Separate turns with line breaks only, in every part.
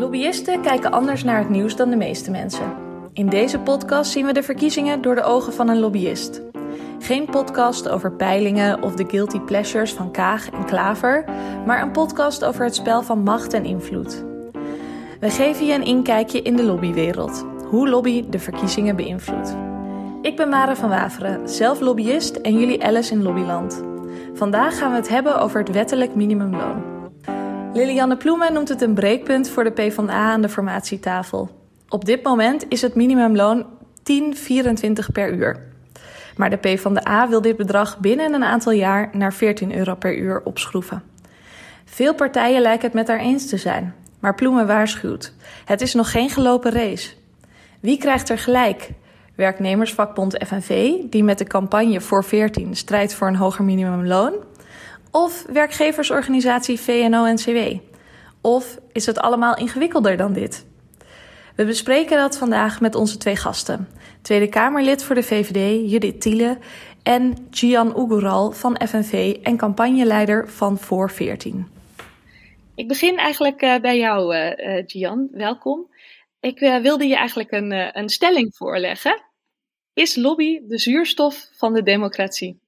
Lobbyisten kijken anders naar het nieuws dan de meeste mensen. In deze podcast zien we de verkiezingen door de ogen van een lobbyist. Geen podcast over peilingen of de guilty pleasures van Kaag en Klaver, maar een podcast over het spel van macht en invloed. We geven je een inkijkje in de lobbywereld, hoe lobby de verkiezingen beïnvloedt. Ik ben Mara van Waveren, zelf lobbyist en jullie Alice in Lobbyland. Vandaag gaan we het hebben over het wettelijk minimumloon. Lilianne Ploemen noemt het een breekpunt voor de PvdA aan de formatietafel. Op dit moment is het minimumloon 10,24 per uur. Maar de PvdA wil dit bedrag binnen een aantal jaar naar 14 euro per uur opschroeven. Veel partijen lijken het met haar eens te zijn, maar Ploemen waarschuwt: het is nog geen gelopen race. Wie krijgt er gelijk? Werknemersvakbond FNV, die met de campagne voor 14 strijdt voor een hoger minimumloon? Of werkgeversorganisatie VNO-NCW? Of is het allemaal ingewikkelder dan dit? We bespreken dat vandaag met onze twee gasten. Tweede Kamerlid voor de VVD, Judith Tiele, en Gian Oegural van FNV en campagneleider van Voor 14. Ik begin eigenlijk uh, bij jou, uh, Gian. Welkom. Ik wilde je eigenlijk een, een stelling voorleggen. Is lobby de zuurstof van de democratie?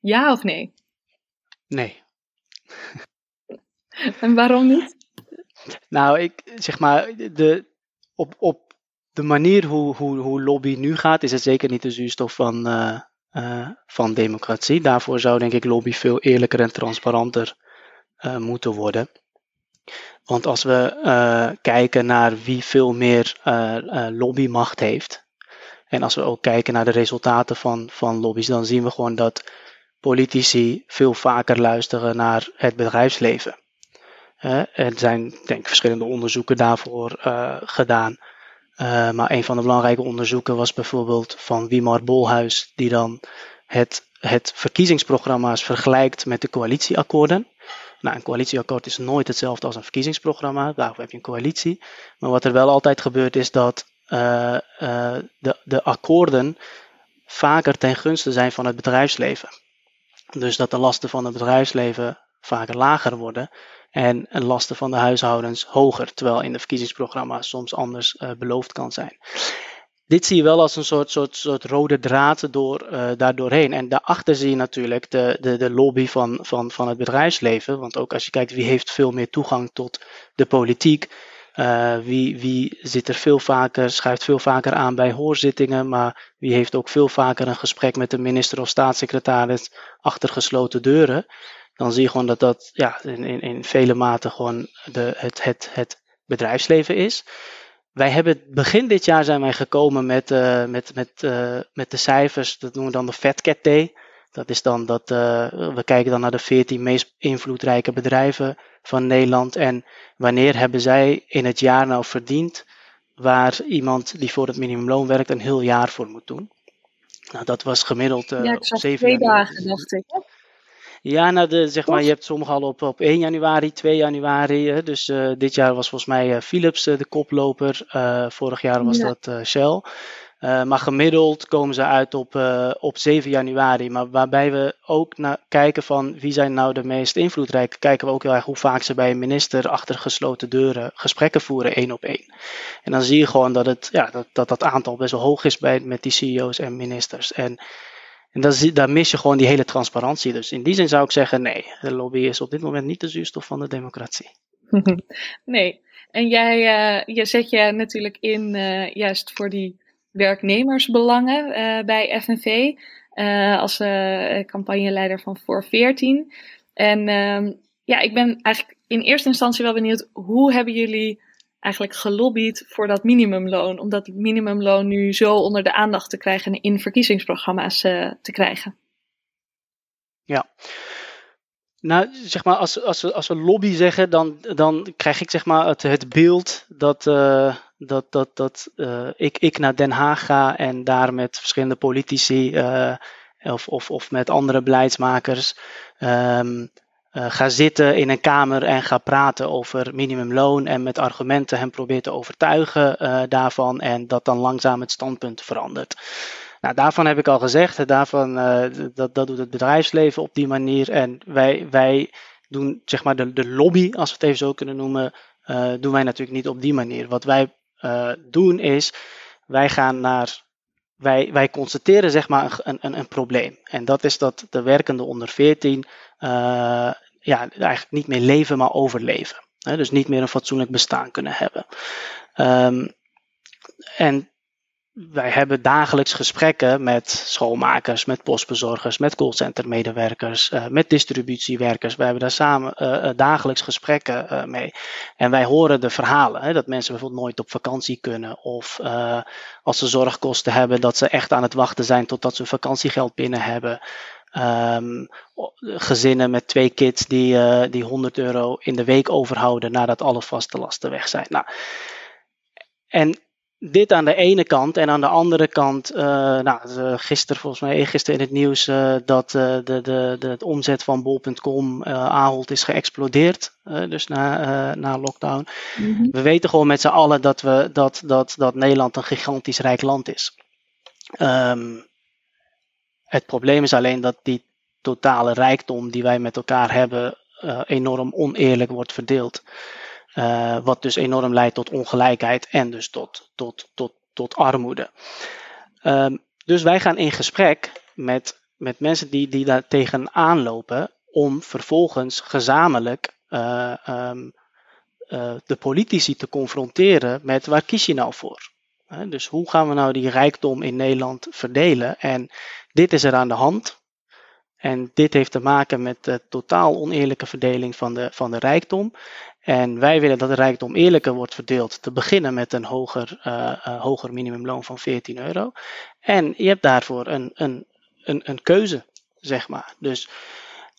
Ja of nee?
Nee.
en waarom niet?
Nou, ik zeg maar, de, op, op de manier hoe, hoe, hoe lobby nu gaat, is het zeker niet de zuurstof van, uh, uh, van democratie. Daarvoor zou denk ik lobby veel eerlijker en transparanter uh, moeten worden. Want als we kijken naar wie veel meer lobbymacht heeft, en als we ook kijken naar de resultaten van, van lobby's, dan zien we gewoon dat politici veel vaker luisteren naar het bedrijfsleven. er zijn denk ik verschillende onderzoeken daarvoor gedaan. Uh, maar een van de belangrijke onderzoeken was bijvoorbeeld van Wimar Bolhuis, die dan het, het verkiezingsprogramma's vergelijkt met de coalitieakkoorden. Nou, een coalitieakkoord is nooit hetzelfde als een verkiezingsprogramma, daarvoor heb je een coalitie. Maar wat er wel altijd gebeurt is dat uh, de, de akkoorden vaker ten gunste zijn van het bedrijfsleven. Dus dat de lasten van het bedrijfsleven vaker lager worden en lasten van de huishoudens hoger, terwijl in de verkiezingsprogramma's soms anders uh, beloofd kan zijn. Dit zie je wel als een soort, soort, soort rode draad door, uh, daardoorheen. En daarachter zie je natuurlijk de, de, de lobby van, van, van het bedrijfsleven. Want ook als je kijkt wie heeft veel meer toegang tot de politiek. Uh, wie, wie zit er veel vaker, schuift veel vaker aan bij hoorzittingen, maar wie heeft ook veel vaker een gesprek met de minister of staatssecretaris achter gesloten deuren dan zie je gewoon dat dat ja, in, in, in vele maten gewoon de, het, het, het bedrijfsleven is. Wij hebben begin dit jaar zijn wij gekomen met, uh, met, met, uh, met de cijfers, dat noemen we dan de Fat Cat Day. Dat is dan dat uh, we kijken dan naar de 14 meest invloedrijke bedrijven van Nederland en wanneer hebben zij in het jaar nou verdiend waar iemand die voor het minimumloon werkt een heel jaar voor moet doen. Nou, dat was gemiddeld uh,
ja,
op 7
twee dagen, dacht ik.
Ja, nou de, zeg maar, je hebt sommige al op, op 1 januari, 2 januari. Hè, dus uh, dit jaar was volgens mij Philips de koploper. vorig jaar was ja. dat Shell. Maar gemiddeld komen ze uit op, op 7 januari. Maar waarbij we ook naar kijken van wie zijn nou de meest invloedrijke, kijken we ook heel erg hoe vaak ze bij een minister achter gesloten deuren gesprekken voeren, één op één. En dan zie je gewoon dat het, ja, dat, dat, dat aantal best wel hoog is bij, met die CEO's en ministers. En en dan, daar mis je gewoon die hele transparantie. Dus in die zin zou ik zeggen, nee, de lobby is op dit moment niet de zuurstof van de democratie.
nee, en jij uh, je zet je natuurlijk in juist voor die werknemersbelangen uh, bij FNV als campagneleider van Voor 14. En ehm, ja, ik ben eigenlijk in eerste instantie wel benieuwd, hoe hebben jullie eigenlijk gelobbyd voor dat minimumloon. Om dat minimumloon nu zo onder de aandacht te krijgen en in verkiezingsprogramma's uh, te krijgen.
Ja. Nou, zeg maar, als, als, we, als we lobby zeggen, dan, dan krijg ik zeg maar het, het beeld dat, uh, dat, dat, dat uh, ik, ik naar Den Haag ga en daar met verschillende politici of, of, of met andere beleidsmakers um, ga zitten in een kamer en ga praten over minimumloon en met argumenten hem probeert te overtuigen daarvan en dat dan langzaam het standpunt verandert. Nou, daarvan heb ik al gezegd, daarvan, dat, dat doet het bedrijfsleven op die manier en wij, wij doen zeg maar de, de lobby, als we het even zo kunnen noemen, doen wij natuurlijk niet op die manier. Wat wij doen is, wij gaan naar wij, wij constateren zeg maar een, een, een probleem. En dat is dat de werkende onder 14 ja, eigenlijk niet meer leven, maar overleven. dus niet meer een fatsoenlijk bestaan kunnen hebben. Um, en wij hebben dagelijks gesprekken met schoonmakers, met postbezorgers, met callcentermedewerkers, uh, met distributiewerkers. Wij hebben daar samen uh, dagelijks gesprekken mee. En wij horen de verhalen, hè, dat mensen bijvoorbeeld nooit op vakantie kunnen. Of als ze zorgkosten hebben, dat ze echt aan het wachten zijn totdat ze vakantiegeld binnen hebben. Um, gezinnen met twee kids die, die 100 euro in de week overhouden nadat alle vaste lasten weg zijn. Nou, en dit aan de ene kant. En aan de andere kant, uh, nou, gisteren volgens mij, gisteren in het nieuws, uh, dat uh, de, de, de, de omzet van bol.com Ahold is geëxplodeerd. dus na, na lockdown. Mm-hmm. We weten gewoon met z'n allen dat, we, dat, dat, dat Nederland een gigantisch rijk land is. Um, het probleem is alleen dat die totale rijkdom die wij met elkaar hebben, enorm oneerlijk wordt verdeeld. Uh, wat dus enorm leidt tot ongelijkheid en dus tot, tot, tot, tot armoede. Um, dus wij gaan in gesprek met, met mensen die, die daar tegenaan lopen om vervolgens gezamenlijk uh, um, uh, de politici te confronteren met waar kies je nou voor? dus hoe gaan we nou die rijkdom in Nederland verdelen? En dit is er aan de hand. En dit heeft te maken met de totaal oneerlijke verdeling van de, van de rijkdom. En wij willen dat de rijkdom eerlijker wordt verdeeld. Te beginnen met een hoger, uh, hoger minimumloon van 14 euro. En je hebt daarvoor een, een, een, een keuze, zeg maar. Dus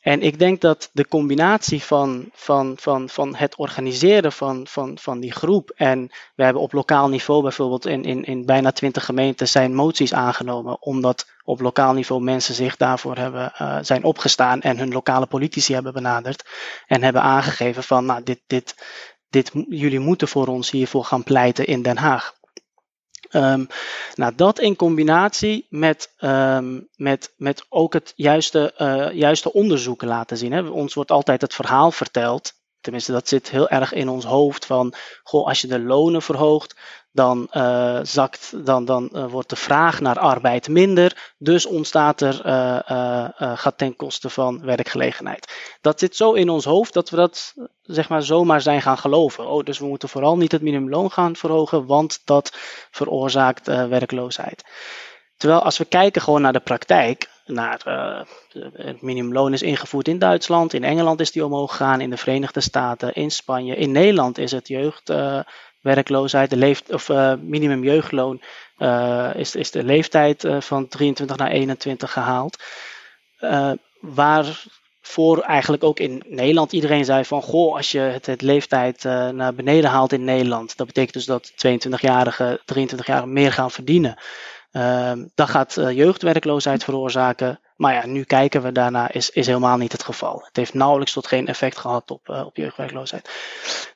en ik denk dat de combinatie van, van, van, van het organiseren van, van, van die groep. En we hebben op lokaal niveau bijvoorbeeld in, in, in bijna twintig gemeenten zijn moties aangenomen. Omdat op lokaal niveau mensen zich daarvoor hebben, uh, zijn opgestaan en hun lokale politici hebben benaderd. En hebben aangegeven van nou dit, dit, dit, jullie moeten voor ons hiervoor gaan pleiten in Den Haag. Um, nou, dat in combinatie met, um, met, met ook het juiste, uh, juiste onderzoeken laten zien. Hè. Ons wordt altijd het verhaal verteld, tenminste dat zit heel erg in ons hoofd, van goh, als je de lonen verhoogt, dan, uh, zakt, dan, dan uh, wordt de vraag naar arbeid minder. Dus ontstaat er, uh, gaat ten koste van werkgelegenheid. Dat zit zo in ons hoofd dat we dat zeg maar zomaar zijn gaan geloven. Oh, dus we moeten vooral niet het minimumloon gaan verhogen, want dat veroorzaakt werkloosheid. Terwijl als we kijken gewoon naar de praktijk, naar het minimumloon is ingevoerd in Duitsland, in Engeland is die omhoog gegaan, in de Verenigde Staten, in Spanje, in Nederland is het jeugd werkloosheid, de leeft, of uh, minimum jeugdloon, is, is de leeftijd van 23 naar 21 gehaald. waarvoor eigenlijk ook in Nederland iedereen zei van, goh, als je het, het leeftijd naar beneden haalt in Nederland, dat betekent dus dat 22-jarigen, 23-jarigen meer gaan verdienen. Dat gaat jeugdwerkloosheid veroorzaken. Maar ja, nu kijken we daarna, is, is helemaal niet het geval. Het heeft nauwelijks tot geen effect gehad op, uh, op jeugdwerkloosheid.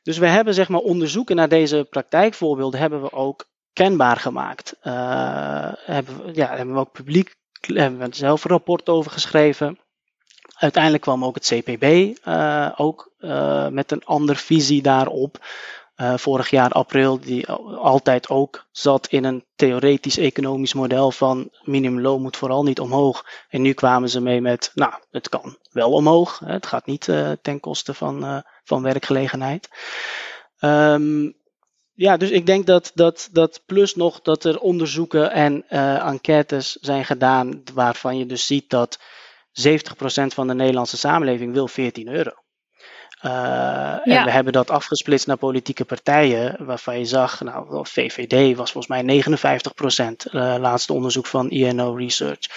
Dus we hebben zeg maar onderzoeken naar deze praktijkvoorbeelden hebben we ook kenbaar gemaakt. Uh, hebben, we, ja, hebben we ook publiek, hebben we zelf een rapport over geschreven. Uiteindelijk kwam ook het CPB eh, ook met een andere visie daarop. Uh, vorig jaar april, die altijd ook zat in een theoretisch economisch model van minimumloon moet vooral niet omhoog. En nu kwamen ze mee met, nou, het kan wel omhoog. Hè, het gaat niet uh, ten koste van, uh, van werkgelegenheid. Um, ja, dus ik denk dat, dat, dat plus nog dat er onderzoeken en enquêtes zijn gedaan waarvan je dus ziet dat 70% van de Nederlandse samenleving wil 14 euro. Uh, en we hebben dat afgesplitst naar politieke partijen, waarvan je zag, nou, VVD was volgens mij 59 procent, uh, laatste onderzoek van INO Research.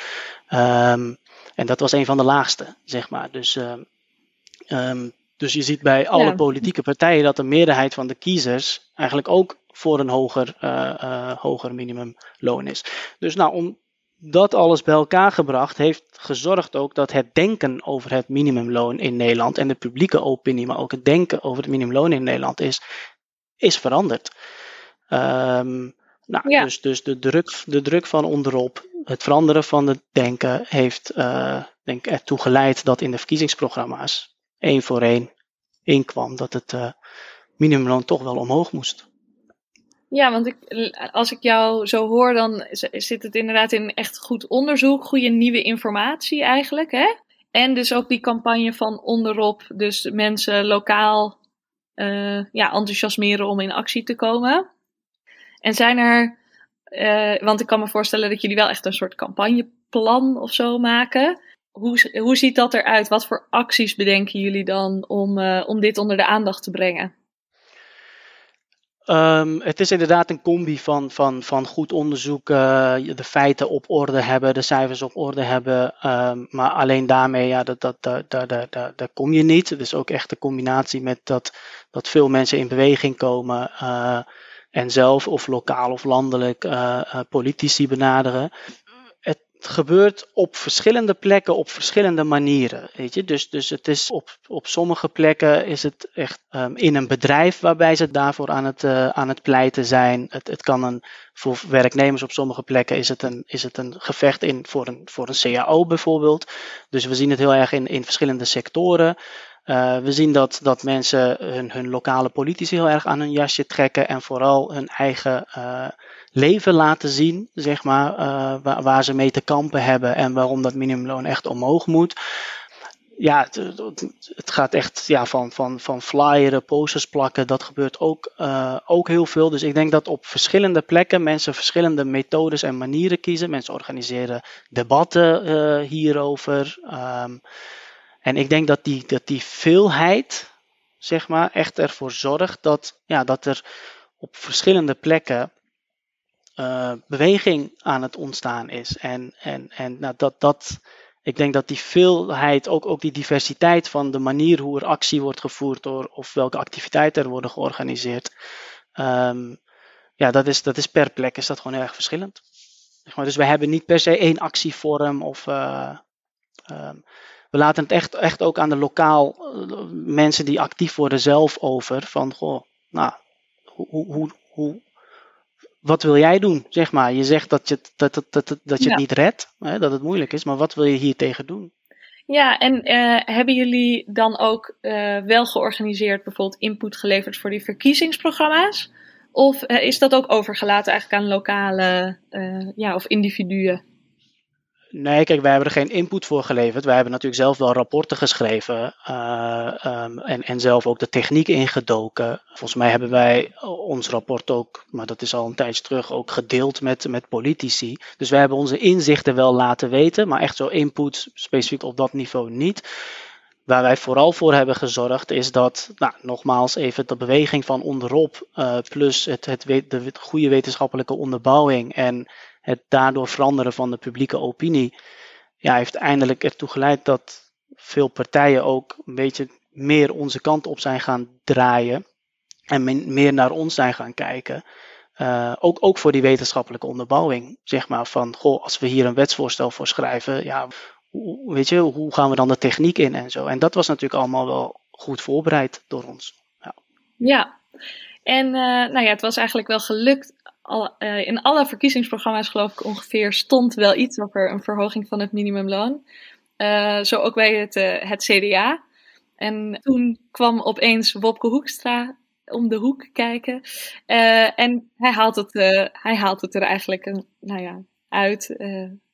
Um, en dat was een van de laagste, zeg maar. Dus, um, dus je ziet bij alle politieke partijen dat de meerderheid van de kiezers eigenlijk ook voor een hoger, uh, hoger minimumloon is. Dus nou, om dat alles bij elkaar gebracht heeft gezorgd ook dat het denken over het minimumloon in Nederland en de publieke opinie, maar ook het denken over het minimumloon in Nederland is, is veranderd. Um, nou, dus, dus de, druk, de druk van onderop, het veranderen van het denken, heeft uh, denk ertoe geleid dat in de verkiezingsprogramma's één voor één inkwam dat het uh, minimumloon toch wel omhoog moest.
Ja, want ik, als ik jou zo hoor, dan zit het inderdaad in echt goed onderzoek, goede nieuwe informatie eigenlijk. Hè? En dus ook die campagne van onderop, dus mensen lokaal uh, ja, enthousiasmeren om in actie te komen. En zijn er, uh, want ik kan me voorstellen dat jullie wel echt een soort campagneplan of zo maken. Hoe, hoe ziet dat eruit? Wat voor acties bedenken jullie dan om, uh, om dit onder de aandacht te brengen?
Um, het is inderdaad een combi van, van, van goed onderzoek, uh, de feiten op orde hebben, de cijfers op orde hebben. Um, maar alleen daarmee, ja, dat, dat, daar, kom je niet. Dus ook echt de combinatie met dat, dat veel mensen in beweging komen. Uh, en zelf of lokaal of landelijk uh, politici benaderen gebeurt op verschillende plekken op verschillende manieren. Weet je? Dus, dus het is op, op sommige plekken is het echt um, in een bedrijf waarbij ze daarvoor aan het, uh, aan het pleiten zijn. Het, het kan een, voor werknemers op sommige plekken is het een, is het een gevecht in, voor, een, voor een CAO bijvoorbeeld. Dus we zien het heel erg in, in verschillende sectoren. Uh, we zien dat, dat mensen hun, hun lokale politici heel erg aan hun jasje trekken en vooral hun eigen uh, leven laten zien, zeg maar, uh, waar, ze mee te kampen hebben en waarom dat minimumloon echt omhoog moet. Ja, het, het gaat echt ja, van, van, van flyeren, posters plakken, dat gebeurt ook, ook heel veel. Dus ik denk dat op verschillende plekken mensen verschillende methodes en manieren kiezen. Mensen organiseren debatten hierover. Um, en ik denk dat die, dat die veelheid, zeg maar, echt ervoor zorgt dat, ja, dat er op verschillende plekken uh, beweging aan het ontstaan is. En, en, en nou, dat, dat, ik denk dat die veelheid, ook, ook die diversiteit van de manier hoe er actie wordt gevoerd door, of welke activiteiten er worden georganiseerd, um, ja, dat is, dat is per plek is dat gewoon erg verschillend. Dus we hebben niet per se één actievorm of. Uh, um, we laten het echt, echt ook aan de lokaal uh, mensen die actief worden zelf over. Van goh, nou, hoe, hoe, hoe, wat wil jij doen? Zeg maar. Je zegt dat je, dat, dat, dat, dat je ja. het niet redt, hè, dat het moeilijk is, maar wat wil je hier tegen doen?
Ja, en uh, hebben jullie dan ook uh, wel georganiseerd bijvoorbeeld input geleverd voor die verkiezingsprogramma's? Of uh, is dat ook overgelaten eigenlijk aan lokale ja, of individuen?
Nee, kijk, wij hebben er geen input voor geleverd. Wij hebben natuurlijk zelf wel rapporten geschreven uh, um, en, en zelf ook de techniek ingedoken. Volgens mij hebben wij ons rapport ook, maar dat is al een tijdje terug, ook gedeeld met, met politici. Dus wij hebben onze inzichten wel laten weten, maar echt zo input specifiek op dat niveau niet. Waar wij vooral voor hebben gezorgd is dat, nou, nogmaals even de beweging van onderop, uh, plus het, het, de goede wetenschappelijke onderbouwing en het daardoor veranderen van de publieke opinie, ja, heeft eindelijk ertoe geleid dat veel partijen ook een beetje meer onze kant op zijn gaan draaien en meer naar ons zijn gaan kijken. Uh, ook, ook voor die wetenschappelijke onderbouwing, zeg maar, van goh, als we hier een wetsvoorstel voor schrijven, ja, hoe, weet je, hoe gaan we dan de techniek in en zo. En dat was natuurlijk allemaal wel goed voorbereid door ons. Ja,
ja. en uh, nou ja, het was eigenlijk wel gelukt uh, in alle verkiezingsprogramma's geloof ik ongeveer stond wel iets over een verhoging van het minimumloon. Uh, zo ook bij het, uh, het CDA. En toen kwam opeens Wopke Hoekstra om de hoek kijken. en hij haalt, het, hij haalt het er eigenlijk een, nou ja, uit.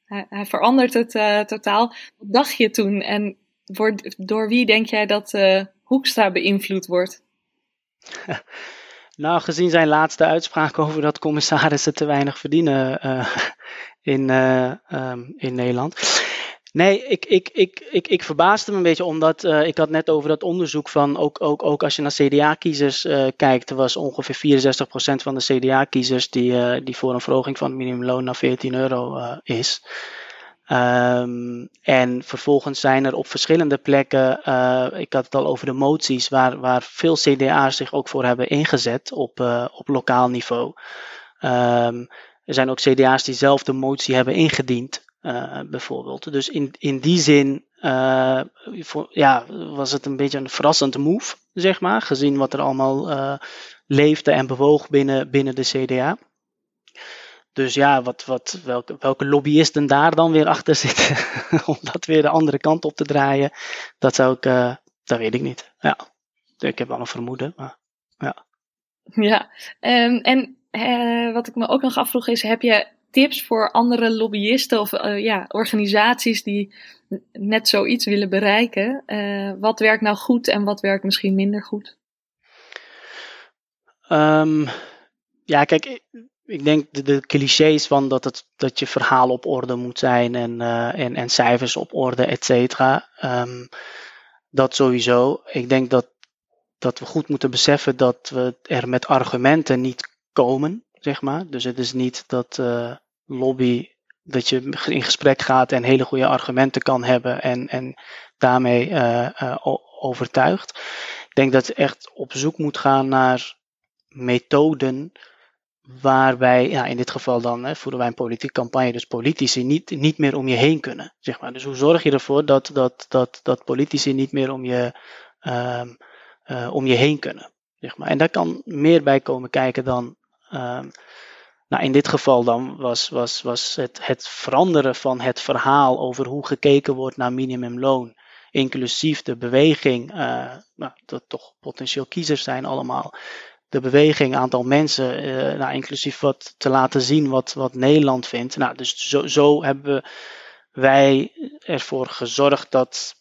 Hij, hij, verandert het totaal. Wat dacht je toen? En wordt, door wie denk jij dat Hoekstra beïnvloed wordt?
Nou, gezien zijn laatste uitspraak over dat commissarissen te weinig verdienen uh, in, uh, um, in Nederland. Nee, ik, ik, ik, ik, ik verbaasde me een beetje omdat uh, ik had net over dat onderzoek van ook, ook, ook als je naar CDA-kiezers kijkt, er was ongeveer 64% van de CDA-kiezers die, die voor een verhoging van het minimumloon naar 14 euro is. Um, en vervolgens zijn er op verschillende plekken, uh, ik had het al over de moties, waar, waar veel CDA's zich ook voor hebben ingezet op, uh, op lokaal niveau. Um, er zijn ook CDA's die zelf de motie hebben ingediend, uh, bijvoorbeeld. Dus in, in die zin ja, was het een beetje een verrassend move, zeg maar, gezien wat er allemaal leefde en bewoog binnen, binnen de CDA. Dus ja, wat, wat, welke, welke lobbyisten daar dan weer achter zitten om dat weer de andere kant op te draaien, dat zou ik, uh, dat weet ik niet. Ja, ik heb wel een vermoeden. Maar... Ja,
ja. Um, en uh, wat ik me ook nog afvroeg is, heb je tips voor andere lobbyisten of uh, ja, organisaties die net zoiets willen bereiken? Wat werkt nou goed en wat werkt misschien minder goed?
Um, ja, kijk, ik, denk de, de, clichés van dat, het, dat je verhaal op orde moet zijn en, uh, en, en cijfers op orde, et cetera. Um, dat sowieso. Ik denk dat, dat we goed moeten beseffen dat we er met argumenten niet komen, zeg maar. Dus het is niet dat uh, lobby, dat je in gesprek gaat en hele goede argumenten kan hebben en, en daarmee uh, overtuigt. Ik denk dat je echt op zoek moet gaan naar methoden waarbij, ja, in dit geval dan hè, voeren wij een politieke campagne, dus politici niet, niet meer om je heen kunnen. Zeg maar. Dus hoe zorg je ervoor dat, dat, dat, dat politici niet meer om je, um, uh, om je heen kunnen? Zeg maar. En daar kan meer bij komen kijken dan. Um, nou, in dit geval dan was, was, was het, het veranderen van het verhaal over hoe gekeken wordt naar minimumloon, inclusief de beweging, uh, nou, dat toch potentieel kiezers zijn allemaal, de beweging, aantal mensen, uh, nou, inclusief wat te laten zien wat, wat Nederland vindt. Nou, dus zo, zo hebben wij ervoor gezorgd dat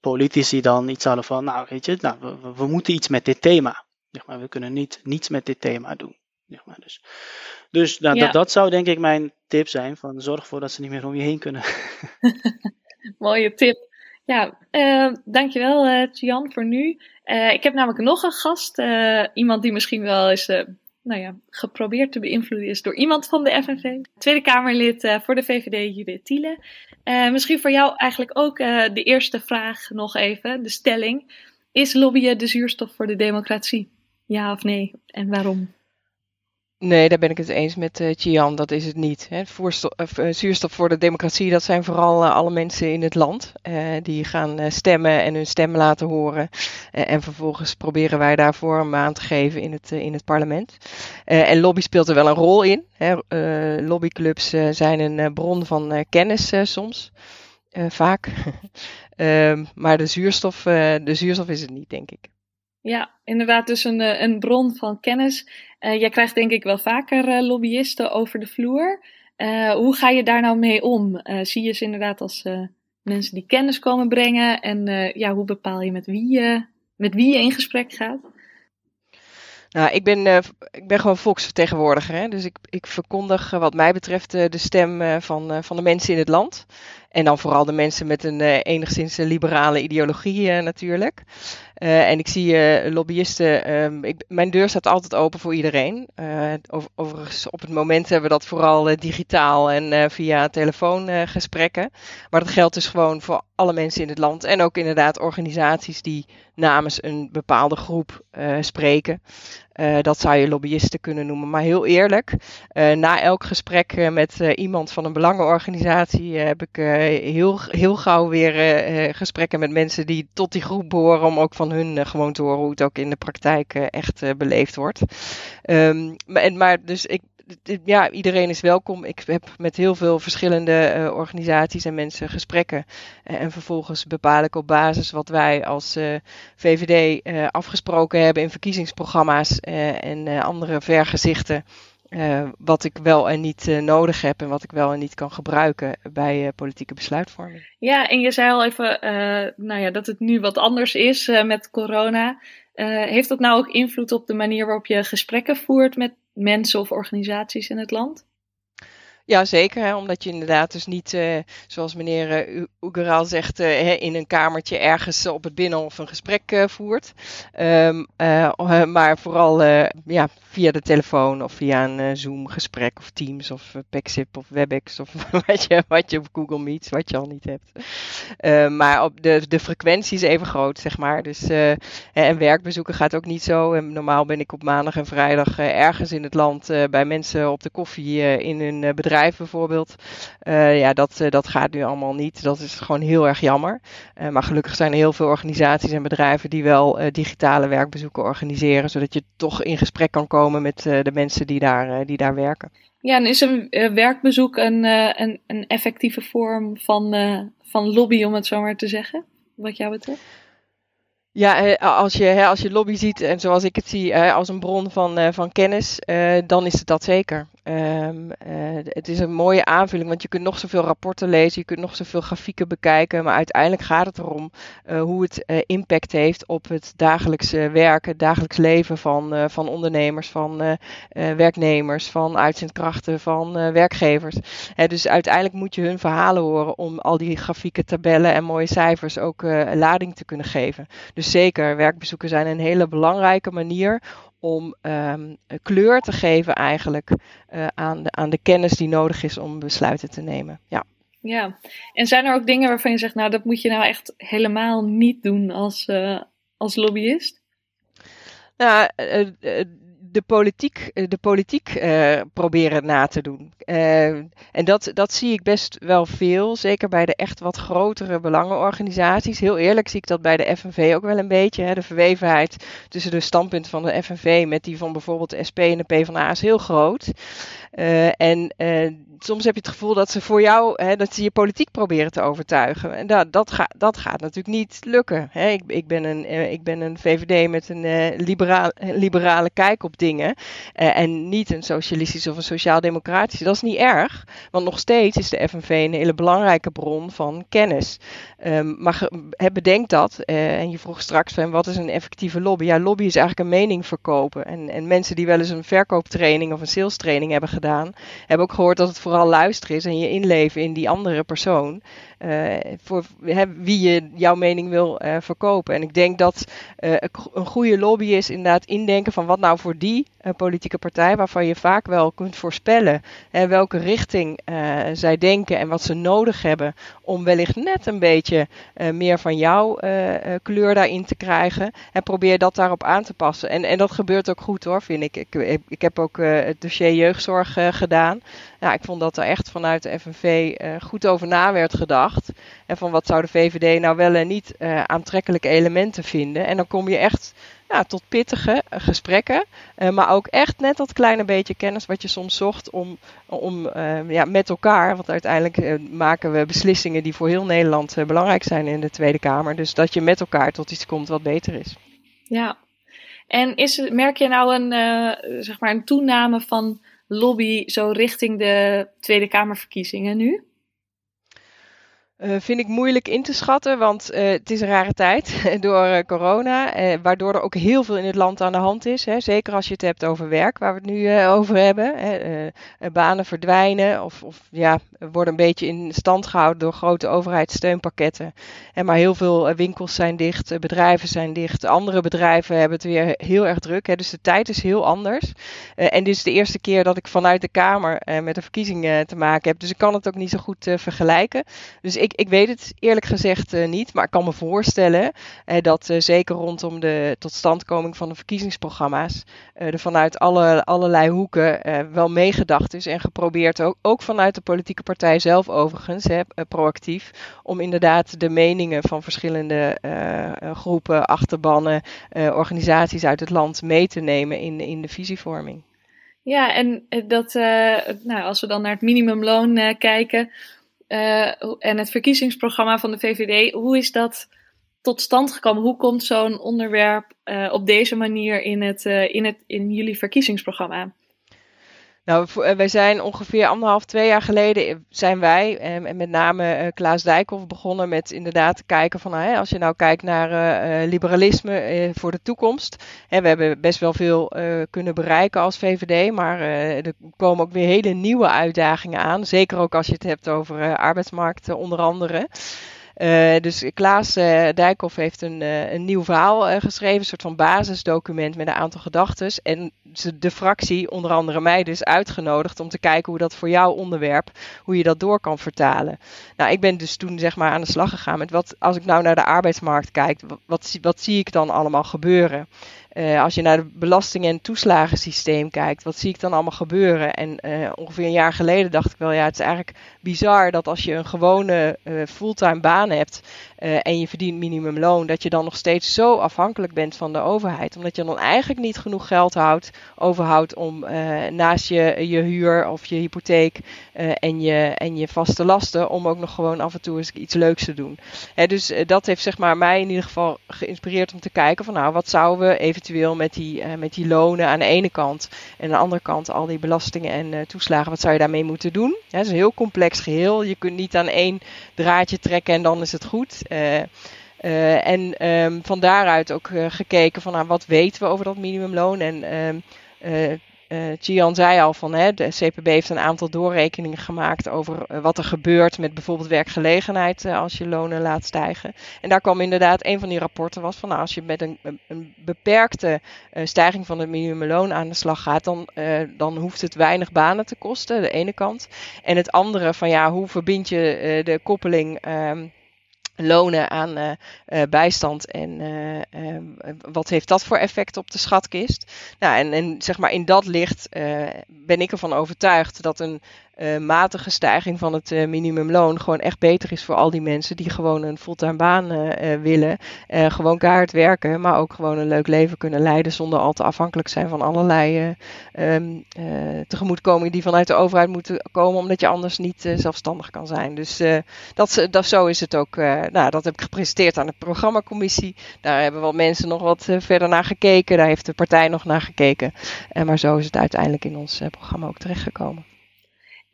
politici dan iets hadden van, nou weet je, nou, we, we moeten iets met dit thema. Zeg maar, we kunnen niet niets met dit thema doen. Zeg maar, dus dus nou, ja. dat, dat zou denk ik mijn tip zijn, van zorg ervoor dat ze niet meer om je heen kunnen.
Mooie tip. Ja, uh, dankjewel uh, Jan voor nu. Uh, ik heb namelijk nog een gast, iemand die misschien wel eens nou ja, geprobeerd te beïnvloeden is door iemand van de FNV. Tweede Kamerlid voor de VVD, Judith Tiele. misschien voor jou eigenlijk ook de eerste vraag nog even, de stelling. Is lobbyen de zuurstof voor de democratie? Ja of nee? En waarom?
Nee, daar ben ik het eens met uh, Chian. Dat is het niet. Hè. Voorstof, uh, zuurstof voor de democratie, dat zijn vooral alle mensen in het land. die gaan stemmen en hun stem laten horen. en vervolgens proberen wij daar vorm aan te geven in het, in het parlement. en lobby speelt er wel een rol in. Hè. lobbyclubs zijn een bron van kennis soms. vaak. Ehm, maar de zuurstof, de zuurstof is het niet, denk ik.
Ja, inderdaad, dus een, eh, een bron van kennis. Uh, jij krijgt denk ik wel vaker uh, lobbyisten over de vloer. Hoe ga je daar nou mee om? zie je ze inderdaad als mensen die kennis komen brengen? En ja, hoe bepaal je met wie, je met wie je in gesprek gaat?
Nou, ik ben, ik ben gewoon volksvertegenwoordiger. Hè? Dus ik, ik verkondig wat mij betreft de stem van, van de mensen in het land. En dan vooral de mensen met een enigszins liberale ideologie natuurlijk. Uh, en ik zie lobbyisten, ik, mijn deur staat altijd open voor iedereen. Over, overigens, op het moment hebben we dat vooral digitaal en via telefoongesprekken. maar dat geldt dus gewoon voor alle mensen in het land. En ook inderdaad organisaties die namens een bepaalde groep spreken. Dat zou je lobbyisten kunnen noemen. Maar heel eerlijk, na elk gesprek met iemand van een belangenorganisatie heb ik heel, heel gauw weer gesprekken met mensen die tot die groep behoren om ook van hun gewoon te horen hoe het ook in de praktijk echt beleefd wordt. Maar, maar dus ik, ja, iedereen is welkom. Ik heb met heel veel verschillende uh, organisaties en mensen gesprekken. Uh, en vervolgens bepaal ik op basis wat wij als uh, VVD afgesproken hebben in verkiezingsprogramma's en andere vergezichten. Wat ik wel en niet nodig heb en wat ik wel en niet kan gebruiken bij politieke besluitvorming.
Ja, en je zei al even nou ja, dat het nu wat anders is met corona. Heeft dat nou ook invloed op de manier waarop je gesprekken voert met mensen of organisaties in het land?
Ja, zeker. Hè, omdat je inderdaad dus niet, uh, zoals meneer uh, Ugeral zegt, uh, in een kamertje ergens op het Binnenhof een gesprek voert. Um, maar vooral ja, via de telefoon of via een Zoom-gesprek of Teams of Pexip of WebEx of wat je, wat je op Google Meets, wat je al niet hebt. Ehm, maar op de, de frequentie is even groot, zeg maar. Dus, en werkbezoeken gaat ook niet zo. En normaal ben ik op maandag en vrijdag ergens in het land bij mensen op de koffie in hun bedrijf bedrijf bijvoorbeeld. Uh, ja, dat, uh, dat gaat nu allemaal niet. Dat is gewoon heel erg jammer. Uh, maar gelukkig zijn er heel veel organisaties en bedrijven die wel digitale werkbezoeken organiseren, zodat je toch in gesprek kan komen met de mensen die daar, die daar werken.
Ja, en is een werkbezoek een, een, een effectieve vorm van, van lobby, om het zo maar te zeggen, wat jou betreft?
Ja, als je, als je lobby ziet, en zoals ik het zie, als een bron van, van kennis, dan is het dat zeker. Um, het is een mooie aanvulling, want je kunt nog zoveel rapporten lezen, je kunt nog zoveel grafieken bekijken, maar uiteindelijk gaat het erom uh, hoe het uh, impact heeft op het dagelijkse werk, het dagelijks leven van, van ondernemers, van werknemers, van uitzendkrachten, van werkgevers. dus uiteindelijk moet je hun verhalen horen om al die grafieken, tabellen en mooie cijfers ook lading te kunnen geven. Dus zeker, werkbezoeken zijn een hele belangrijke manier om um, kleur te geven eigenlijk uh, aan, de, aan de kennis die nodig is om besluiten te nemen. Ja.
ja, en zijn er ook dingen waarvan je zegt, nou dat moet je nou echt helemaal niet doen als, uh, als lobbyist?
Nou, uh, de politiek, eh, de politiek uh, proberen na te doen. Uh, en dat, dat zie ik best wel veel, zeker bij de echt wat grotere belangenorganisaties. Heel eerlijk zie ik dat bij de FNV ook wel een beetje. Hè. De verwevenheid tussen de standpunten van de FNV met die van bijvoorbeeld de SP en de PvdA is heel groot. En soms heb je het gevoel dat ze voor jou, hè, dat ze je politiek proberen te overtuigen. En dat, dat, gaat dat gaat natuurlijk niet lukken. Hè. Ik, ik, ben een, uh, ik ben een VVD met een uh, liberaal, liberale kijk op dingen. Uh, en niet een socialistische of een sociaal-democratische. Dat is niet erg, want nog steeds is de FNV een hele belangrijke bron van kennis. Um, maar bedenk dat, en je vroeg straks van wat is een effectieve lobby? Ja, lobby is eigenlijk een mening verkopen. En, en mensen die wel eens een verkooptraining of een sales training hebben gedaan, hebben ook gehoord dat het vooral vooral luisteren is en je inleven in die andere persoon. Uh, voor wie je jouw mening wil uh, verkopen. En ik denk dat uh, een goede lobby is inderdaad indenken van wat nou voor die politieke partij, waarvan je vaak wel kunt voorspellen hè, welke richting zij denken en wat ze nodig hebben om wellicht net een beetje meer van jouw kleur daarin te krijgen. En probeer dat daarop aan te passen. En, en dat gebeurt ook goed hoor, vind ik. Ik, ik heb ook het dossier jeugdzorg gedaan. Ja, ik vond dat er echt vanuit de FNV goed over na werd gedacht. En van wat zou de VVD nou wel en niet uh, aantrekkelijke elementen vinden. En dan kom je echt ja, tot pittige uh, gesprekken. Uh, maar ook echt net dat kleine beetje kennis wat je soms zocht om, om ja, met elkaar. Want uiteindelijk maken we beslissingen die voor heel Nederland belangrijk zijn in de Tweede Kamer. Dus dat je met elkaar tot iets komt wat beter is.
Ja, en is, merk je nou een, zeg maar een toename van lobby zo richting de Tweede Kamerverkiezingen nu?
Uh, vind ik moeilijk in te schatten, want uh, het is een rare tijd door uh, corona, waardoor er ook heel veel in het land aan de hand is. Hè. Zeker als je het hebt over werk, waar we het nu over hebben. Hè. banen verdwijnen of, of, ja, worden een beetje in stand gehouden door grote overheidssteunpakketten. En maar heel veel winkels zijn dicht, bedrijven zijn dicht, andere bedrijven hebben het weer heel erg druk. Hè. Dus de tijd is heel anders. en dit is de eerste keer dat ik vanuit de Kamer met de verkiezingen te maken heb, dus ik kan het ook niet zo goed vergelijken. Dus ik, ik weet het eerlijk gezegd uh, niet, maar ik kan me voorstellen uh, dat uh, zeker rondom de totstandkoming van de verkiezingsprogramma's er vanuit alle, allerlei hoeken wel meegedacht is en geprobeerd ook, vanuit de politieke partij zelf overigens, proactief, om inderdaad de meningen van verschillende groepen, achterbannen, organisaties uit het land mee te nemen in, in de visievorming.
Ja, en dat, nou, als we dan naar het minimumloon kijken, uh, en het verkiezingsprogramma van de VVD, hoe is dat tot stand gekomen? Hoe komt zo'n onderwerp uh, op deze manier in, het, uh, in, het, in jullie verkiezingsprogramma?
Nou, eh, wij zijn ongeveer anderhalf, twee jaar geleden eh, zijn wij, en met name uh, Klaas Dijkhoff, begonnen met inderdaad te kijken van, als je nou kijkt naar liberalisme voor de toekomst. We hebben best wel veel kunnen bereiken als VVD, maar er komen ook weer hele nieuwe uitdagingen aan. Zeker ook als je het hebt over arbeidsmarkt onder andere. Uh, dus Klaas uh, Dijkhoff heeft een, uh, een nieuw verhaal geschreven, een soort van basisdocument met een aantal gedachten. En de fractie, onder andere mij dus, uitgenodigd om te kijken hoe dat voor jouw onderwerp, hoe je dat door kan vertalen. Nou, ik ben dus toen zeg maar aan de slag gegaan met wat, als ik nou naar de arbeidsmarkt kijk, wat, wat, wat zie ik dan allemaal gebeuren? Uh, als je naar het belastingen- en toeslagensysteem kijkt, wat zie ik dan allemaal gebeuren? En uh, ongeveer een jaar geleden dacht ik wel, ja, het is eigenlijk bizar dat als je een gewone uh, fulltime baan hebt en je verdient minimumloon, dat je dan nog steeds zo afhankelijk bent van de overheid. Omdat je dan eigenlijk niet genoeg geld houdt, overhoudt om naast je, je huur of je hypotheek en, je, en je vaste lasten, om ook nog gewoon af en toe eens iets leuks te doen. Hè, dus dat heeft zeg maar mij in ieder geval geïnspireerd om te kijken van nou, wat zouden we even eventueel met die, uh, met die lonen aan de ene kant. En aan de andere kant al die belastingen en uh, toeslagen. Wat zou je daarmee moeten doen? Ja, het is een heel complex geheel. Je kunt niet aan één draadje trekken en dan is het goed. Uh, en um, van daaruit ook gekeken van nou, wat weten we over dat minimumloon. En uh, Gian zei al van hè, de CPB heeft een aantal doorrekeningen gemaakt over uh, wat er gebeurt met bijvoorbeeld werkgelegenheid uh, als je lonen laat stijgen. En daar kwam inderdaad een van die rapporten was van nou, als je met een, een beperkte stijging van het minimumloon aan de slag gaat, dan, dan hoeft het weinig banen te kosten, de ene kant. En het andere van ja, hoe verbind je de koppeling ehm, lonen aan uh, uh, bijstand en uh, wat heeft dat voor effect op de schatkist? Nou, en, en zeg maar in dat licht ben ik ervan overtuigd dat een uh, matige stijging van het uh, minimumloon gewoon echt beter is voor al die mensen die gewoon een fulltime baan uh, willen. gewoon kaart werken, maar ook gewoon een leuk leven kunnen leiden zonder al te afhankelijk zijn van allerlei um, tegemoetkomingen die vanuit de overheid moeten komen, omdat je anders niet zelfstandig kan zijn. Dus dat, dat, zo is het ook. nou, dat heb ik gepresenteerd aan de programmacommissie. Daar hebben wel mensen nog wat verder naar gekeken. Daar heeft de partij nog naar gekeken. maar zo is het uiteindelijk in ons programma ook terechtgekomen.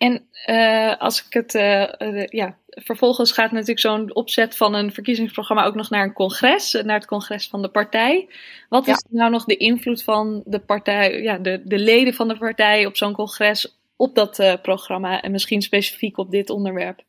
En uh, als ik het, uh, uh, ja, vervolgens gaat natuurlijk zo'n opzet van een verkiezingsprogramma ook nog naar een congres, naar het congres van de partij. Wat is nou nog de invloed van de partij, ja, de, de leden van de partij op zo'n congres op dat programma en misschien specifiek op dit onderwerp?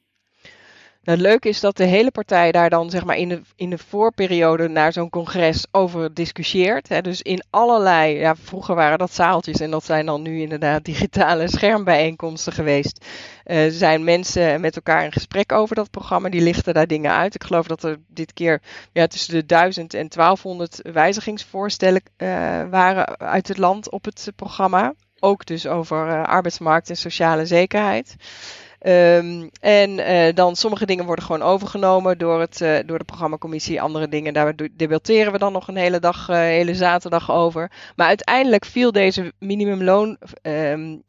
Nou, het leuke is dat de hele partij daar dan zeg maar in de, in de voorperiode naar zo'n congres over discussieert. Hè. Dus in allerlei, ja, vroeger waren dat zaaltjes en dat zijn dan nu inderdaad digitale schermbijeenkomsten geweest. Uh, zijn mensen met elkaar in gesprek over dat programma, die lichten daar dingen uit. Ik geloof dat er dit keer ja, tussen de 1000 en 1200 wijzigingsvoorstellen uh, waren uit het land op het programma. Ook dus over uh, arbeidsmarkt en sociale zekerheid. Um, en uh, dan sommige dingen worden gewoon overgenomen door, het, uh, door de programmacommissie. Andere dingen, daar debatteren we dan nog een hele dag, uh, hele zaterdag over. Maar uiteindelijk viel deze minimumloonstelling,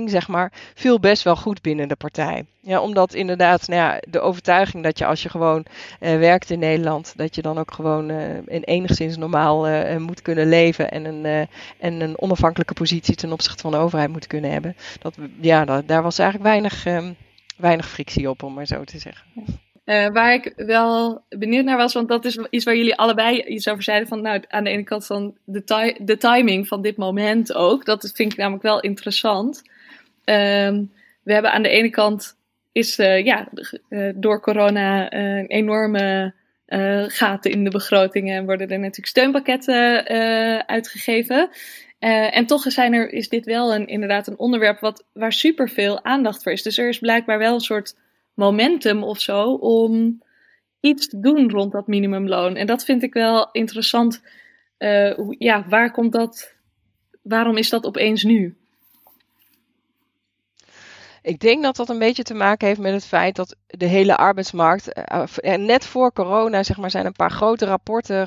ehm, zeg maar, viel best wel goed binnen de partij. Ja, omdat inderdaad nou ja, de overtuiging dat je als je gewoon werkt in Nederland, dat je dan ook gewoon in enigszins normaal moet kunnen leven en een, en een onafhankelijke positie ten opzichte van de overheid moet kunnen hebben. Dat, ja, daar was eigenlijk weinig, um, weinig frictie op, om maar zo te zeggen.
Waar ik wel benieuwd naar was, want dat is iets waar jullie allebei iets over zeiden. Van nou, aan de ene kant van de, timing van dit moment ook. Dat vind ik namelijk wel interessant. Um, we hebben aan de ene kant is uh, ja, uh, door corona een enorme gaten in de begrotingen en worden er natuurlijk steunpakketten uitgegeven. En toch zijn er, is dit wel een, inderdaad een onderwerp wat, waar superveel aandacht voor is. Dus er is blijkbaar wel een soort momentum of zo om iets te doen rond dat minimumloon. En dat vind ik wel interessant. Ja, waar komt dat? Waarom is dat opeens nu?
Ik denk dat dat een beetje te maken heeft met het feit dat de hele arbeidsmarkt. Uh, net voor corona zeg maar, zijn een paar grote rapporten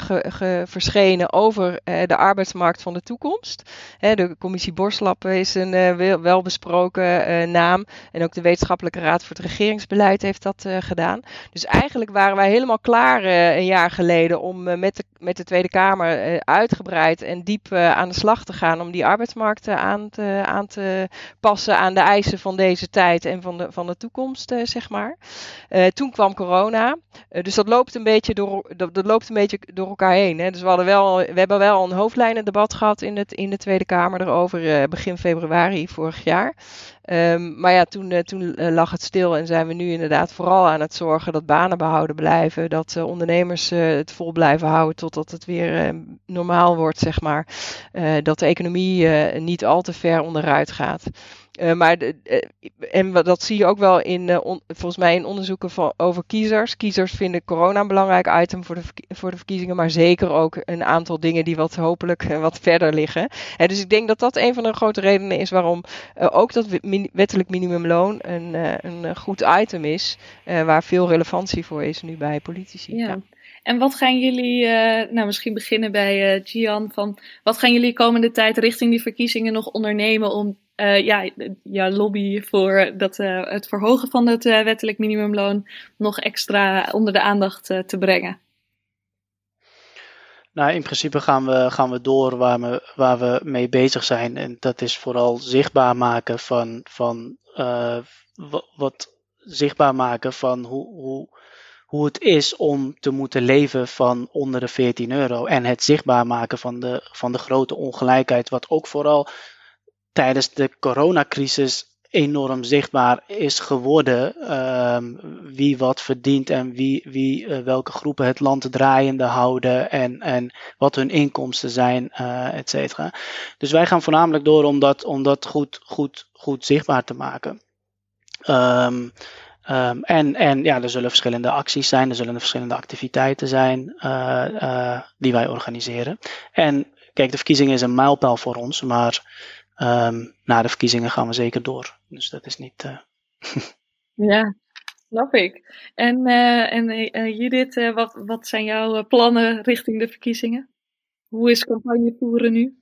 verschenen over de arbeidsmarkt van de toekomst. De commissie Borslap is een welbesproken naam. En ook de Wetenschappelijke Raad voor het Regeringsbeleid heeft dat gedaan. Dus eigenlijk waren wij helemaal klaar een jaar geleden om met, de, met de Tweede Kamer uitgebreid en diep aan de slag te gaan. Om die arbeidsmarkt aan te, aan te passen aan de eisen van deze tijd en van de, van de toekomst, uh, zeg maar. Uh, toen kwam corona. Uh, dus dat loopt een beetje door, dat, loopt een beetje door elkaar heen. Hè. Dus we, hadden wel, we hebben wel een hoofdlijnendebat gehad in, het, in de Tweede Kamer erover begin februari vorig jaar. Um, maar ja, toen, toen lag het stil en zijn we nu inderdaad vooral aan het zorgen dat banen behouden blijven. Dat ondernemers het vol blijven houden totdat het weer normaal wordt, zeg maar. dat de economie niet al te ver onderuit gaat. Uh, maar de, uh, en dat zie je ook wel in, on, volgens mij in onderzoeken van, over kiezers. Kiezers vinden corona een belangrijk item voor de, voor de verkiezingen, maar zeker ook een aantal dingen die wat hopelijk wat verder liggen. En dus ik denk dat dat een van de grote redenen is waarom ook dat wettelijk minimumloon een, een goed item is, waar veel relevantie voor is nu bij politici.
Ja. ja. En wat gaan jullie, nou misschien beginnen bij Gian, van wat gaan jullie komende tijd richting die verkiezingen nog ondernemen om uh, ja, ja, lobby voor dat, het verhogen van het wettelijk minimumloon nog extra onder de aandacht te brengen?
Nou, in principe gaan we, gaan we door waar we, waar we mee bezig zijn. En dat is vooral zichtbaar maken van, van wat zichtbaar maken van hoe, hoe hoe het is om te moeten leven van onder de 14 euro. En het zichtbaar maken van de, van de grote ongelijkheid, wat ook vooral tijdens de coronacrisis enorm zichtbaar is geworden. Um, wie wat verdient en wie, wie uh, welke groepen het land draaiende houden en, en wat hun inkomsten zijn, uh, et cetera. Dus wij gaan voornamelijk door om dat, om dat goed, goed, goed zichtbaar te maken. Um, Um, en, en ja, er zullen verschillende acties zijn, er zullen verschillende activiteiten zijn uh, die wij organiseren. En kijk, de verkiezingen is een mijlpaal voor ons, maar um, na de verkiezingen gaan we zeker door. Dus dat is niet. Uh...
ja, snap ik. En, en Judith, wat, wat zijn jouw plannen richting de verkiezingen? Hoe is campagne voeren nu?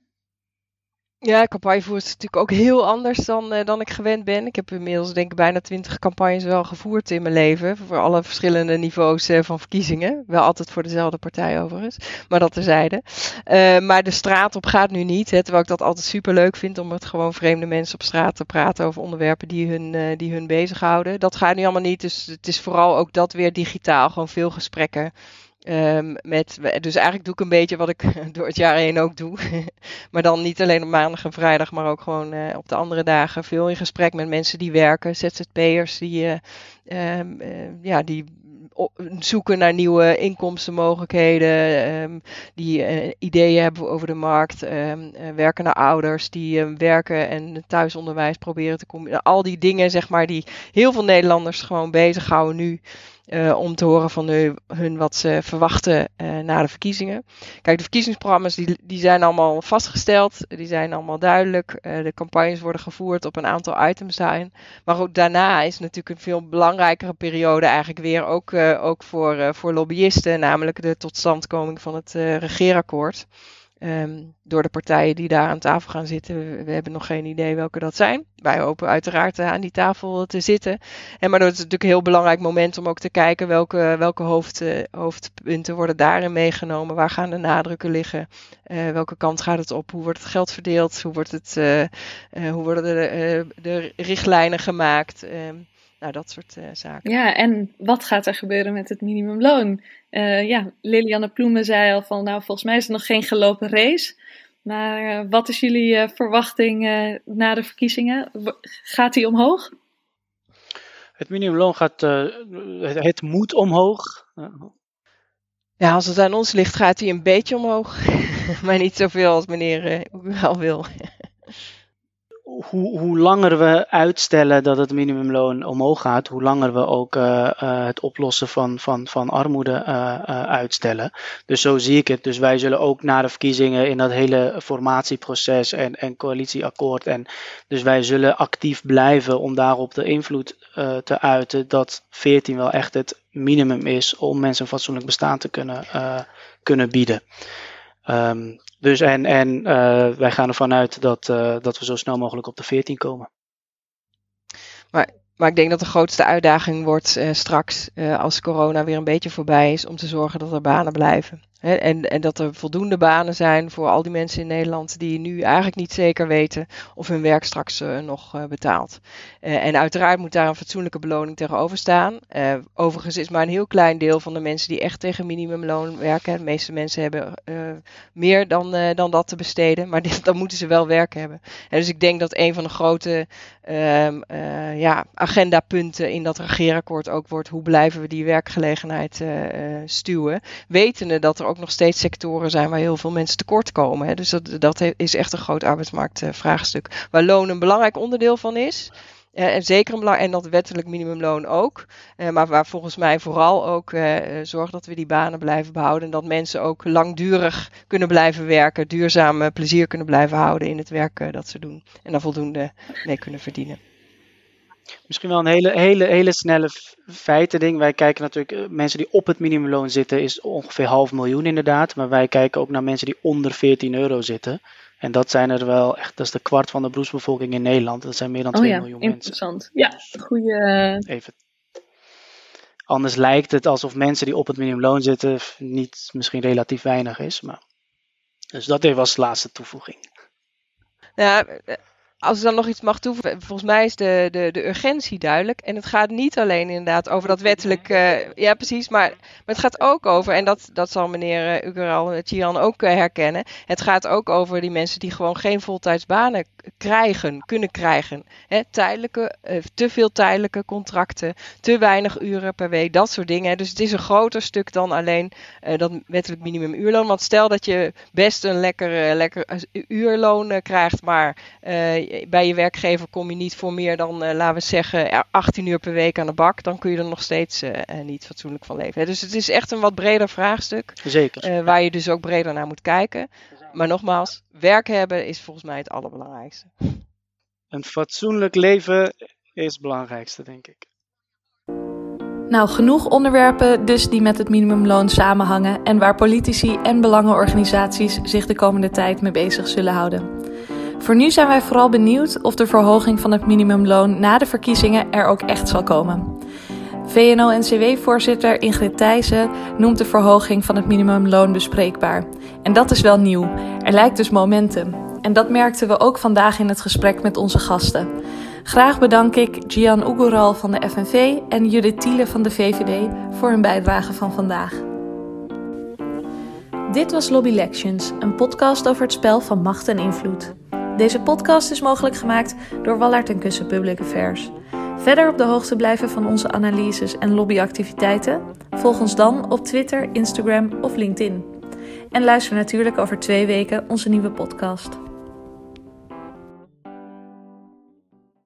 Ja, campagnevoer is natuurlijk ook heel anders dan, uh, dan ik gewend ben. Ik heb inmiddels denk ik bijna twintig campagnes wel gevoerd in mijn leven. Voor alle verschillende niveaus uh, van verkiezingen. Wel altijd voor dezelfde partij overigens. Maar dat terzijde. Uh, maar de straat op gaat nu niet. Hè, terwijl ik dat altijd super leuk vind om met gewoon vreemde mensen op straat te praten over onderwerpen die hun, die hun bezighouden. Dat gaat nu allemaal niet. Dus het is vooral ook dat weer digitaal. Gewoon veel gesprekken. Um, met, dus eigenlijk doe ik een beetje wat ik door het jaar heen ook doe. maar dan niet alleen op maandag en vrijdag, maar ook gewoon uh, op de andere dagen. Veel in gesprek met mensen die werken, ZZP'ers die, uh, um, uh, ja, die zoeken naar nieuwe inkomstenmogelijkheden, um, die ideeën hebben over de markt, werken naar ouders die werken en thuisonderwijs proberen te combineren. Al die dingen, zeg maar, die heel veel Nederlanders gewoon bezighouden nu. Uh, om te horen van hun, wat ze verwachten uh, na de verkiezingen. Kijk, de verkiezingsprogramma's die, die zijn allemaal vastgesteld, die zijn allemaal duidelijk. Uh, de campagnes worden gevoerd op een aantal items daarin. Maar ook daarna is natuurlijk een veel belangrijkere periode eigenlijk weer ook, ook voor, voor lobbyisten, namelijk de totstandkoming van het regeerakkoord. Um, door de partijen die daar aan tafel gaan zitten. We, hebben nog geen idee welke dat zijn. Wij hopen uiteraard uh, aan die tafel te zitten. En maar dat is natuurlijk een heel belangrijk moment om ook te kijken welke, welke hoofd, uh, hoofdpunten worden daarin meegenomen. Waar gaan de nadrukken liggen? Uh, welke kant gaat het op? Hoe wordt het geld verdeeld? Hoe, wordt het, hoe worden de, de richtlijnen gemaakt? Ehm, nou, dat soort zaken.
Ja, en wat gaat er gebeuren met het minimumloon? Uh, ja, Lilianne Ploemen zei al van, nou, volgens mij is er nog geen gelopen race. Maar uh, wat is jullie uh, verwachting na de verkiezingen? Gaat die omhoog?
Het minimumloon gaat, het, het, moet omhoog.
Ja, als het aan ons ligt, gaat hij een beetje omhoog. maar niet zoveel als meneer uh, wel wil
hoe, hoe langer we uitstellen dat het minimumloon omhoog gaat, hoe langer we ook uh, uh, het oplossen van, van, van armoede uh, uitstellen. Dus zo zie ik het. Dus wij zullen ook na de verkiezingen in dat hele formatieproces en, en coalitieakkoord. En dus wij zullen actief blijven om daarop de invloed te uiten dat 14 wel echt het minimum is om mensen een fatsoenlijk bestaan te kunnen, kunnen bieden. Um, dus en, en uh, wij gaan ervan uit dat, uh, dat we zo snel mogelijk op de 14 komen.
Maar, maar ik denk dat de grootste uitdaging wordt uh, straks, als corona weer een beetje voorbij is, om te zorgen dat er banen blijven en, en dat er voldoende banen zijn voor al die mensen in Nederland die nu eigenlijk niet zeker weten of hun werk straks uh, nog uh, betaalt. Uh, en uiteraard moet daar een fatsoenlijke beloning tegenover staan. overigens is maar een heel klein deel van de mensen die echt tegen minimumloon werken. De meeste mensen hebben meer dan, dan dat te besteden, maar dan moeten ze wel werk hebben. En dus ik denk dat een van de grote um, ja, agendapunten in dat regeerakkoord ook wordt hoe blijven we die werkgelegenheid stuwen. Wetende dat er ook nog steeds sectoren zijn waar heel veel mensen tekort komen. Dus dat, is echt een groot arbeidsmarktvraagstuk. waar loon een belangrijk onderdeel van is. En zeker een belang, en dat wettelijk minimumloon ook. Maar waar volgens mij vooral ook uh, zorg dat we die banen blijven behouden. En dat mensen ook langdurig kunnen blijven werken. Duurzaam plezier kunnen blijven houden in het werk dat ze doen. En daar voldoende mee kunnen verdienen.
Misschien wel een hele, hele, hele snelle feiten ding. Wij kijken natuurlijk, mensen die op het minimumloon zitten, is ongeveer half miljoen inderdaad. Maar wij kijken ook naar mensen die onder 14 euro zitten. En dat zijn er wel echt, dat is de kwart van de beroepsbevolking in Nederland. Dat zijn meer dan 2 miljoen
mensen. Interessant. Ja, goede. Eh,
Even. Anders lijkt het alsof mensen die op het minimumloon zitten niet misschien relatief weinig is. Maar... Dus dat even als laatste toevoeging.
Ja, eh, als ik dan nog iets mag toevoegen, volgens mij is de, de, de urgentie duidelijk. En het gaat niet alleen inderdaad over dat wettelijk. Uh, ja, precies. Maar, maar het gaat ook over, en dat, dat zal meneer uh, Ugeral en Chian ook herkennen. Het gaat ook over die mensen die gewoon geen voltijdsbanen krijgen, kunnen krijgen. Hè, tijdelijke, te veel tijdelijke contracten, te weinig uren per week, dat soort dingen. Dus het is een groter stuk dan alleen dat wettelijk minimumuurloon. Want stel dat je best een lekker, lekker uurloon krijgt, maar bij je werkgever kom je niet voor meer dan, laten we zeggen, 18 uur per week aan de bak. Dan kun je er nog steeds niet fatsoenlijk van leven. Dus het is echt een wat breder vraagstuk.
Zeker.
Waar je dus ook breder naar moet kijken. Maar nogmaals, werk hebben is volgens mij het allerbelangrijkste.
Een fatsoenlijk leven is het belangrijkste, denk ik.
Nou, genoeg onderwerpen dus die met het minimumloon samenhangen en waar politici en belangenorganisaties zich de komende tijd mee bezig zullen houden. Voor nu zijn wij vooral benieuwd of de verhoging van het minimumloon na de verkiezingen er ook echt zal komen. VNO-NCW-voorzitter Ingrid Thijssen noemt de verhoging van het minimumloon bespreekbaar. En dat is wel nieuw. Er lijkt dus momentum. En dat merkten we ook vandaag in het gesprek met onze gasten. Graag bedank ik Gian Ugural van de FNV en Judith Thiele van de VVD voor hun bijdrage van vandaag. Dit was Lobby Lections, een podcast over het spel van macht en invloed. Deze podcast is mogelijk gemaakt door Wallard en Kussen Public Affairs. Verder op de hoogte blijven van onze analyses en lobbyactiviteiten? Volg ons dan op Twitter, Instagram of LinkedIn. En luister natuurlijk over twee weken onze nieuwe podcast.